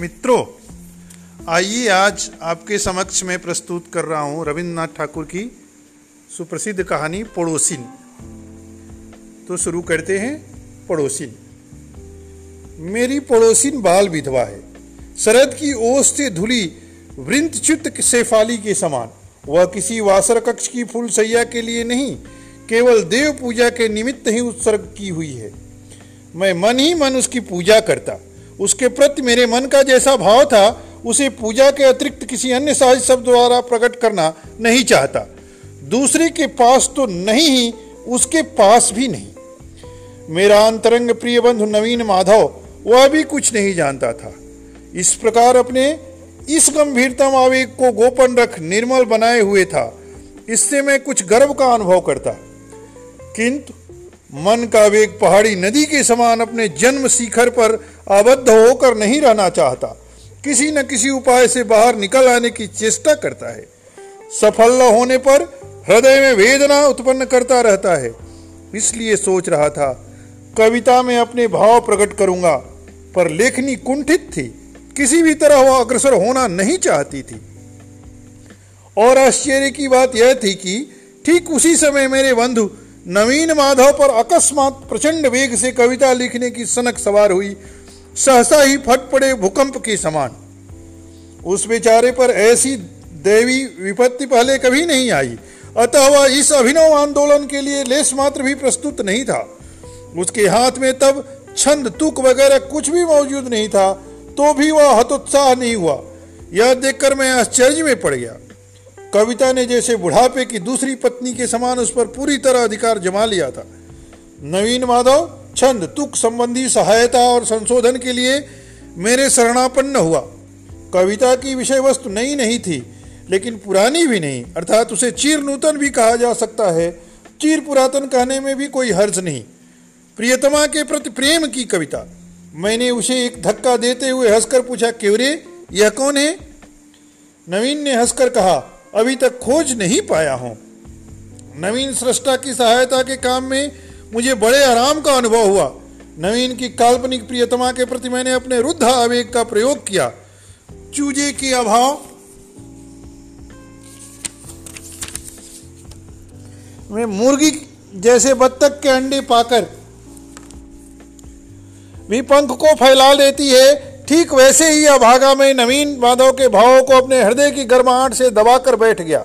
मित्रों, आइए आज आपके समक्ष में प्रस्तुत कर रहा हूँ रविन्द्रनाथ ठाकुर की सुप्रसिद्ध कहानी पड़ोसिन। तो शुरू करते हैं पड़ोसिन। मेरी पड़ोसिन बाल विधवा है। शरद की ओस से धुली वृंतच्युत शेफाली के समान। वह किसी वासर कक्ष की फूल सैया के लिए नहीं, केवल देव पूजा के निमित्त ही उत्सर्ग की हुई है। मैं मन ही मन उसकी पूजा करता। उसके प्रति मेरे मन का जैसा भाव था, उसे पूजा के अतिरिक्त किसी अन्य सहज शब्द द्वारा प्रकट करना नहीं चाहता। दूसरे के पास तो नहीं ही, उसके पास भी नहीं। मेरा अंतरंग प्रिय बंधु नवीन माधव, वह भी कुछ नहीं जानता था। इस प्रकार अपने इस गंभीरतम आवेग को गोपन रख निर्मल बनाए हुए था। इससे मैं कुछ गर्व का अनुभव करता। किंतु मन का वेग पहाड़ी नदी के समान अपने जन्म शिखर पर आबद्ध होकर नहीं रहना चाहता। किसी न किसी उपाय से बाहर निकल आने की चेष्टा करता है। सफल न होने पर हृदय में वेदना उत्पन्न करता रहता है। इसलिए सोच रहा था, कविता में अपने भाव प्रकट करूँगा, पर लेखनी कुंठित थी। किसी भी तरह वह अग्रसर होना नहीं चाहती थी। और आश्चर्य की बात यह थी कि ठीक उसी समय मेरे बंधु नवीन माधव पर अकस्मात प्रचंड वेग से कविता लिखने की सनक सवार हुई। सहसा ही फट पड़े भूकंप के समान। उस बेचारे पर ऐसी देवी विपत्ति पहले कभी नहीं आई। अतः वह इस अभिनव आंदोलन के लिए लेस मात्र भी प्रस्तुत नहीं था। उसके हाथ में तब छंद, तुक वगैरह कुछ भी मौजूद नहीं था तो भी वह हतोत्साह नहीं हुआ। यह देखकर मैं आश्चर्य में पड़ गया। कविता ने जैसे बुढ़ापे की दूसरी पत्नी के समान उस पर पूरी तरह अधिकार जमा लिया था। नवीन माधव, छंद, तुक संबंधी सहायता और संशोधन के लिए मेरे शरणापन्न हुआ। कविता की विषय वस्तु नई नहीं थी, लेकिन पुरानी भी नहीं, अर्थात उसे चीर नूतन भी कहा जा सकता है। चीर पुरातन कहने में भी कोई हर्ज नहीं। प्रियतमा के प्रति प्रेम की कविता। मैंने उसे एक धक्का देते हुए हंसकर पूछा, क्यों रे? यह कौन है? नवीन ने हंसकर कहा अभी तक खोज नहीं पाया हूँ। नवीन सृष्टा की सहायता के काम में मुझे बड़े आराम का अनुभव हुआ। नवीन की काल्पनिक प्रियतमा के प्रति मैंने अपने रुद्ध आवेग का प्रयोग किया। चूजे के अभाव। में मुर्गी जैसे बत्तख के अंडे पाकर भी पंख को फैला देती है ठीक वैसे ही अभागा में नवीन माधव के भावों को अपने हृदय की गर्माहट से दबाकर बैठ गया।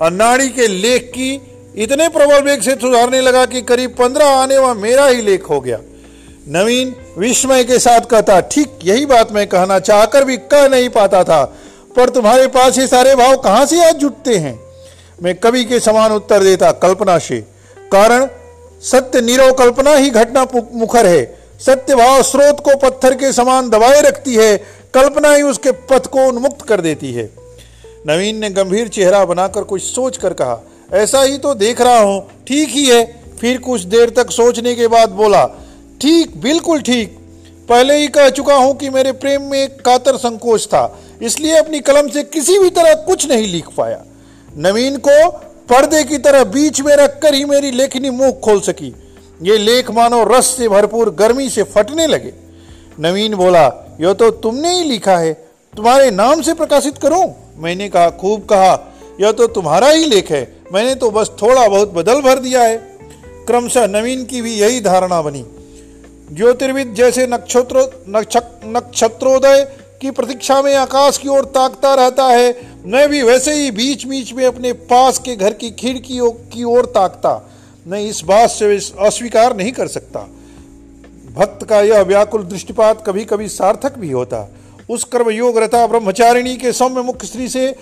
और नाड़ी के लेख की इतने प्रबल वेग से सुधारने लगा कि करीब पंद्रह आने वह मेरा ही लेख हो गया। नवीन विस्मय के साथ कहता, ठीक, यही बात मैं कहना चाहकर भी कह नहीं पाता था, पर तुम्हारे पास ये सारे भाव कहाँ से आज जुटते हैं? मैं कवि के समान उत्तर देता, कल्पना से। कारण, सत्य निरव कल्पना ही घटना मुखर है। सत्य भाव स्रोत को पत्थर के समान दबाए रखती है, कल्पना ही उसके पथ को उन्मुक्त कर देती है। नवीन ने गंभीर चेहरा बनाकर कुछ सोच कर कहा, ऐसा ही तो देख रहा हूँ, ठीक ही है। फिर कुछ देर तक सोचने के बाद बोला, ठीक, बिल्कुल ठीक। पहले ही कह चुका हूँ कि मेरे प्रेम में एक कातर संकोच था, इसलिए अपनी कलम से किसी भी तरह कुछ नहीं लिख पाया। नवीन को पर्दे की तरह बीच में रखकर ही मेरी लेखनी मुँह खोल सकी। ये लेख मानो रस से भरपूर गर्मी से फटने लगे। नवीन बोला यह तो तुमने ही लिखा है, तुम्हारे नाम से प्रकाशित करूँ? मैंने कहा, खूब कहा यह तो तुम्हारा ही लेख है, मैंने तो बस थोड़ा बहुत बदल भर दिया है। क्रमशः नवीन की भी यही धारणा बनी। ज्योतिर्विद जैसे नक्षत्र नक्षत्रोदय की प्रतीक्षा में आकाश की ओर ताकता रहता है, मैं भी वैसे ही बीच बीच में अपने पास के घर की खिड़कियों की ओर ताकता। मैं इस बात से अस्वीकार नहीं कर सकता। भक्त का यह व्याकुल दृष्टिपात कभी कभी सार्थक भी होता। उस कर्म योग रता ब्रह्मचारिणी के सौम्य मुख स्त्री से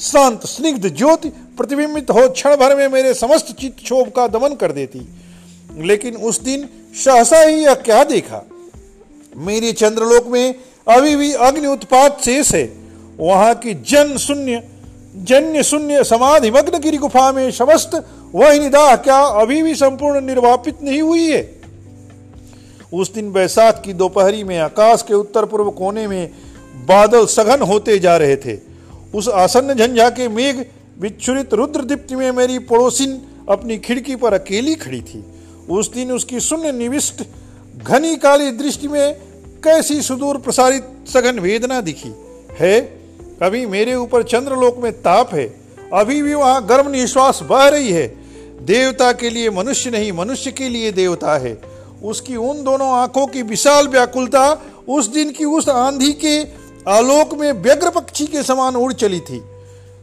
शांत, स्निग्ध ज्योति प्रतिबिंबित हो क्षण भर में मेरे समस्त चित्त क्षोभ का दमन कर देती। लेकिन उस दिन सहसा ही यह क्या देखा? मेरे चंद्रलोक में अभी भी अग्नि उत्पाद शेष है। वहाँ की जन शून्य जन्य शून्य समाधि मग्न गिरी गुफा में समस्त वह निदाह क्या अभी भी संपूर्ण निर्वापित नहीं हुई है? उस दिन बैसाख की दोपहरी में आकाश के उत्तर पूर्व कोने में बादल सघन होते जा रहे थे। उस आसन्न झंझा के मेघ विच्छुरित रुद्र दीप्ति में मेरी पड़ोसिन अपनी खिड़की पर अकेली खड़ी थी। उस दिन उसकी शून्य निविष्ट घनी काली दृष्टि में कैसी सुदूर प्रसारित सघन वेदना दिखी। है अभी मेरे ऊपर चंद्रलोक में ताप है, अभी भी वहाँ गर्म निश्वास बह रही है। देवता के लिए मनुष्य नहीं, मनुष्य के लिए देवता है। उसकी उन दोनों आँखों की विशाल व्याकुलता उस दिन की उस आंधी के आलोक में व्यग्र पक्षी के समान उड़ चली थी।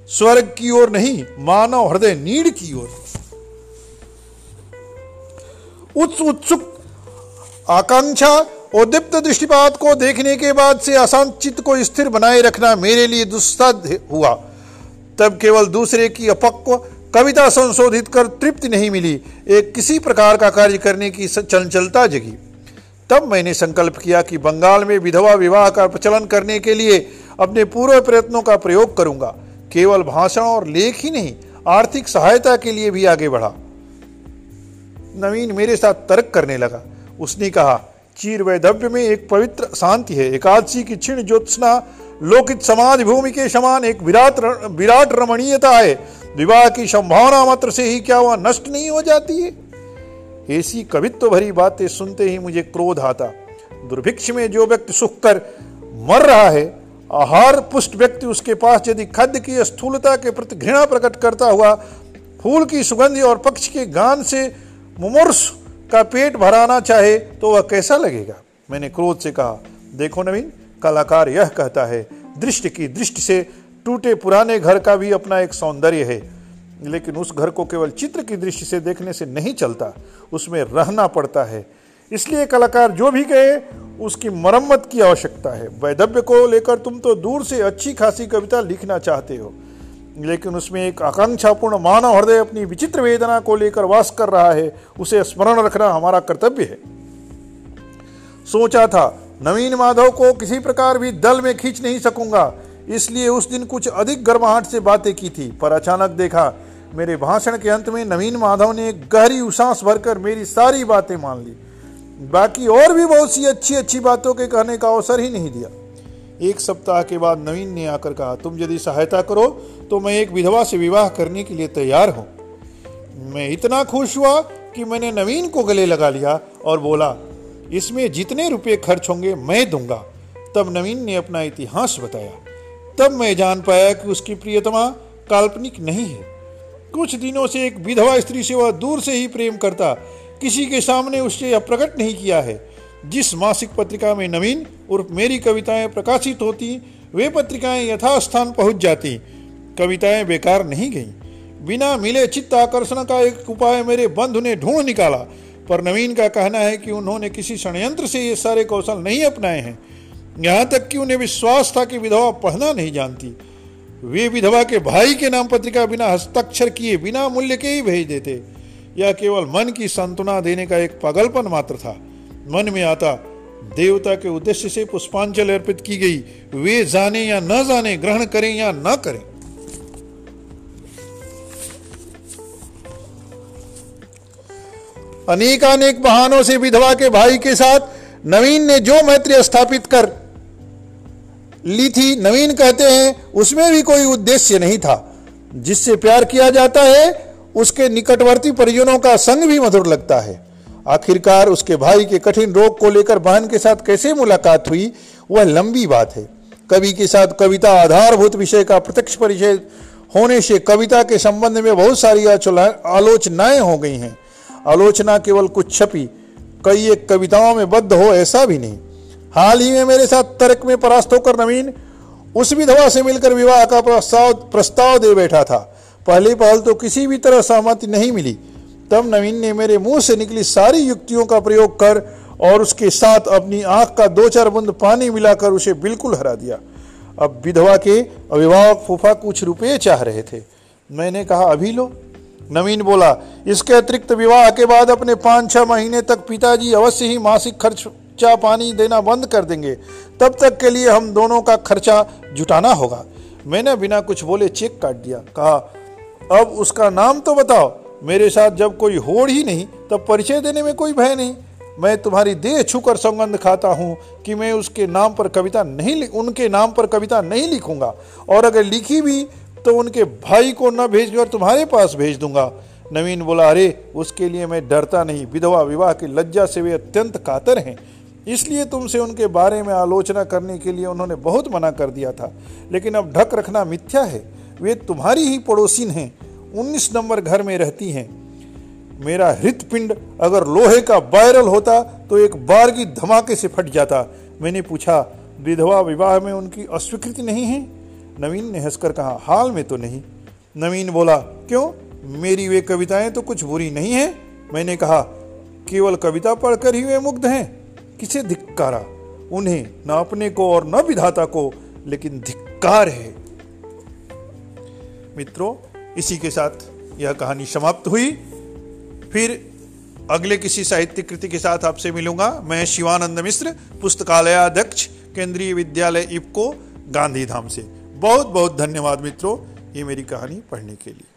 स्वर्ग की ओर नहीं, मानव हृदय नीड की ओर। उत्सुक आकांक्षा और दीप्त दृष्टिपात को देखने के बाद से अशांत चित्त को स्थिर बनाए रखना मेरे लिए दुस्साध्य हुआ। तब केवल दूसरे की अपक्व कविता संशोधित कर तृप्ति नहीं मिली। एक किसी प्रकार का कार्य करने की चंचलता जगी। तब मैंने संकल्प किया कि बंगाल में विधवा विवाह का प्रचलन करने के लिए अपने पूरे प्रयत्नों का प्रयोग करूँगा। केवल भाषण और लेख ही नहीं, आर्थिक सहायता के लिए भी आगे बढ़ा। नवीन मेरे साथ तर्क करने लगा। उसने कहा चीर वैधव्य में एक पवित्र शांति है। एकादशी की क्षीण ज्योत्सना लोकित समाज भूमि के समान एक विराट विराट रमणीयता है। विवाह की संभावना मात्र से ही क्या वह नष्ट नहीं हो जाती है? ऐसी कवित्व भरी बातें सुनते ही मुझे क्रोध आता। दुर्भिक्ष में जो व्यक्ति सुख कर मर रहा है, आहार पुष्ट व्यक्ति उसके पास यदि खाद्य की स्थूलता के प्रति घृणा प्रकट करता हुआ, फूल की सुगंधि और पक्ष के गान से मुमूर्ष का पेट भराना चाहे तो वह कैसा लगेगा? मैंने क्रोध से कहा, देखो नवीन, कलाकार यह कहता है, दृष्टि की दृष्टि से टूटे पुराने घर का भी अपना एक सौंदर्य है। लेकिन उस घर को केवल चित्र की दृष्टि से देखने से नहीं चलता, उसमें रहना पड़ता है। इसलिए कलाकार जो भी कहे, उसकी मरम्मत की आवश्यकता है। वैधव्य को लेकर तुम तो दूर से अच्छी खासी कविता लिखना चाहते हो। लेकिन उसमें एक आकांक्षापूर्ण मानव हृदय अपनी विचित्र वेदना को लेकर वास कर रहा है, उसे स्मरण रखना हमारा कर्तव्य है। सोचा था, नवीन माधव को किसी प्रकार भी दल में खींच नहीं सकूँगा, इसलिए उस दिन कुछ अधिक गर्माहट से बातें की थी, पर अचानक देखा, मेरे भाषण के अंत में नवीन माधव ने गहरी उसास भरकर मेरी सारी बातें मान ली। बाकी और भी बहुत सी अच्छी अच्छी बातों के कहने का अवसर ही नहीं दिया। एक सप्ताह के बाद नवीन ने आकर कहा, तुम यदि सहायता करो तो मैं एक विधवा से विवाह करने के लिए तैयार हूँ। मैं इतना खुश हुआ कि मैंने नवीन को गले लगा लिया और बोला, इसमें जितने रुपए खर्च होंगे, मैं दूँगा। तब नवीन ने अपना इतिहास बताया। तब मैं जान पाया कि उसकी प्रियतमा काल्पनिक नहीं है। कुछ दिनों से एक विधवा स्त्री से वह दूर से ही प्रेम करता, किसी के सामने उससे प्रकट नहीं किया है। जिस मासिक पत्रिका में नवीन उर्फ़ मेरी कविताएँ प्रकाशित होती, वे पत्रिकाएँ यथास्थान पहुँच जाती। कविताएँ बेकार नहीं गईं। बिना मिले चित्त आकर्षण का एक उपाय मेरे बंधु ने ढूंढ निकाला। पर नवीन का कहना है कि उन्होंने किसी षडयंत्र से ये सारे कौशल नहीं अपनाए हैं। यहाँ तक कि उन्हें विश्वास था कि विधवा पढ़ना नहीं जानती। वे विधवा के भाई के नाम पत्रिका बिना हस्ताक्षर किए, बिना मूल्य के ही भेज देते। यह केवल मन की संतुना देने का एक पागलपन मात्र था। मन में आता, देवता के उद्देश्य से पुष्पांजलि अर्पित की गई। वे जाने या न जाने, ग्रहण करें या न करें। अनेकानेक बहानों से विधवा के भाई के साथ नवीन ने जो मैत्री स्थापित कर ली थी, नवीन कहते हैं, उसमें भी कोई उद्देश्य नहीं था। जिससे प्यार किया जाता है, उसके निकटवर्ती परिजनों का संग भी मधुर लगता है। आखिरकार उसके भाई के कठिन रोग को लेकर बहन के साथ कैसे मुलाकात हुई, वह लंबी बात है। कवि के साथ कविता आधारभूत विषय का प्रत्यक्ष परिचय होने से कविता के संबंध में बहुत सारी आलोचनाएँ हो गई हैं। आलोचना केवल कुछ छपी, कई एक कविताओं में बद्ध हो ऐसा भी नहीं। हाल ही में मेरे साथ तर्क में परास्त होकर नवीन उस विधवा से मिलकर विवाह का प्रस्ताव प्रस्ताव दे बैठा था। पहली पहल तो किसी भी तरह सहमति नहीं मिली। तब नवीन ने मेरे मुँह से निकली सारी युक्तियों का प्रयोग कर और उसके साथ अपनी आँख का दो चार बूंद पानी मिलाकर उसे बिल्कुल हरा दिया। अब विधवा के अभिभावक फूफा कुछ रुपये चाह रहे थे। मैंने कहा, अभी लो। नवीन बोला, इसके अतिरिक्त विवाह के बाद अपने पाँच छह महीने तक पिताजी अवश्य ही मासिक खर्चा पानी देना बंद कर देंगे। तब तक के लिए हम दोनों का खर्चा जुटाना होगा। मैंने बिना कुछ बोले चेक काट दिया। कहा, अब उसका नाम तो बताओ। मेरे साथ जब कोई होड़ ही नहीं, तब परिचय देने में कोई भय नहीं। मैं तुम्हारी देह छूकर सौगंध खाता हूँ कि मैं उसके नाम पर कविता नहीं उनके नाम पर कविता नहीं लिखूँगा। और अगर लिखी भी तो उनके भाई को न भेजकर तुम्हारे पास भेज दूँगा। नवीन बोला, अरे, उसके लिए मैं डरता नहीं। विधवा विवाह की लज्जा से वे अत्यंत कातर हैं। इसलिए तुमसे उनके बारे में आलोचना करने के लिए उन्होंने बहुत मना कर दिया था। लेकिन अब ढक रखना मिथ्या है। वे तुम्हारी ही पड़ोसिन हैं। उन्नीस नंबर घर में रहती हैं। मेरा हृतपिंड अगर लोहे का वायरल होता तो एक बार की धमाके से फट जाता। मैंने पूछा, विधवा विवाह में उनकी अस्वीकृति नहीं है? नवीन ने हंसकर कहा, हाल में तो नहीं। नवीन बोला, क्यों? मेरी वे कविताएँ तो कुछ बुरी नहीं है। मैंने कहा, केवल कविता पढ़कर ही वे मुग्ध हैं। किसे धिक्कारा? उन्हें न अपने को और न विधाता को, लेकिन धिक्कार है। मित्रों इसी के साथ यह कहानी समाप्त हुई। फिर अगले किसी साहित्य कृति के साथ आपसे मिलूँगा। मैं शिवानंद मिश्र, पुस्तकालयाध्यक्ष, केंद्रीय विद्यालय इपको गांधीधाम से। बहुत बहुत धन्यवाद मित्रों, ये मेरी कहानी पढ़ने के लिए।